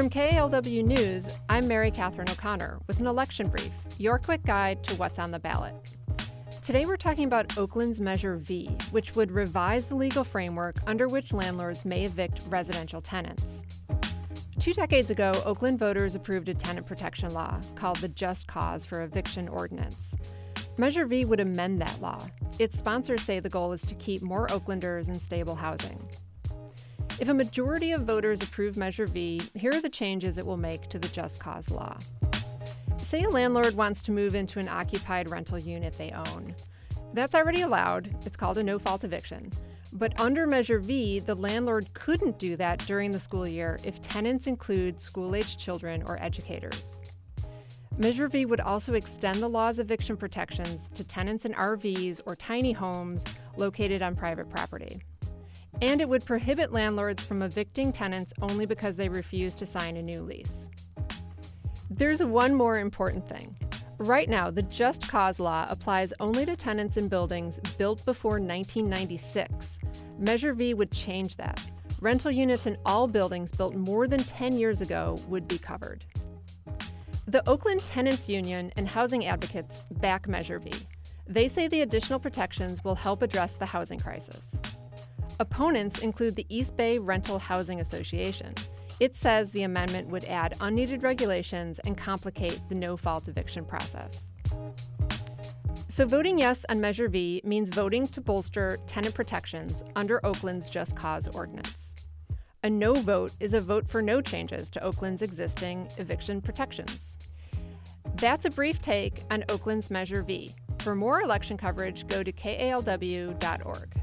From KALW News, I'm Mary Catherine O'Connor with an election brief, your quick guide to what's on the ballot. Today we're talking about Oakland's Measure V, which would revise the legal framework under which landlords may evict residential tenants. Two decades ago, Oakland voters approved a tenant protection law called the Just Cause for Eviction Ordinance. Measure V would amend that law. Its sponsors say the goal is to keep more Oaklanders in stable housing. If a majority of voters approve Measure V, here are the changes it will make to the Just Cause law. Say a landlord wants to move into an occupied rental unit they own. That's already allowed, it's called a no fault eviction. But under Measure V, the landlord couldn't do that during the school year if tenants include school aged children or educators. Measure V would also extend the law's eviction protections to tenants in RVs or tiny homes located on private property and it would prohibit landlords from evicting tenants only because they refuse to sign a new lease. There's one more important thing. Right now, the Just Cause Law applies only to tenants in buildings built before 1996. Measure V would change that. Rental units in all buildings built more than 10 years ago would be covered. The Oakland Tenants Union and housing advocates back Measure V. They say the additional protections will help address the housing crisis. Opponents include the East Bay Rental Housing Association. It says the amendment would add unneeded regulations and complicate the no fault eviction process. So, voting yes on Measure V means voting to bolster tenant protections under Oakland's Just Cause ordinance. A no vote is a vote for no changes to Oakland's existing eviction protections. That's a brief take on Oakland's Measure V. For more election coverage, go to kalw.org.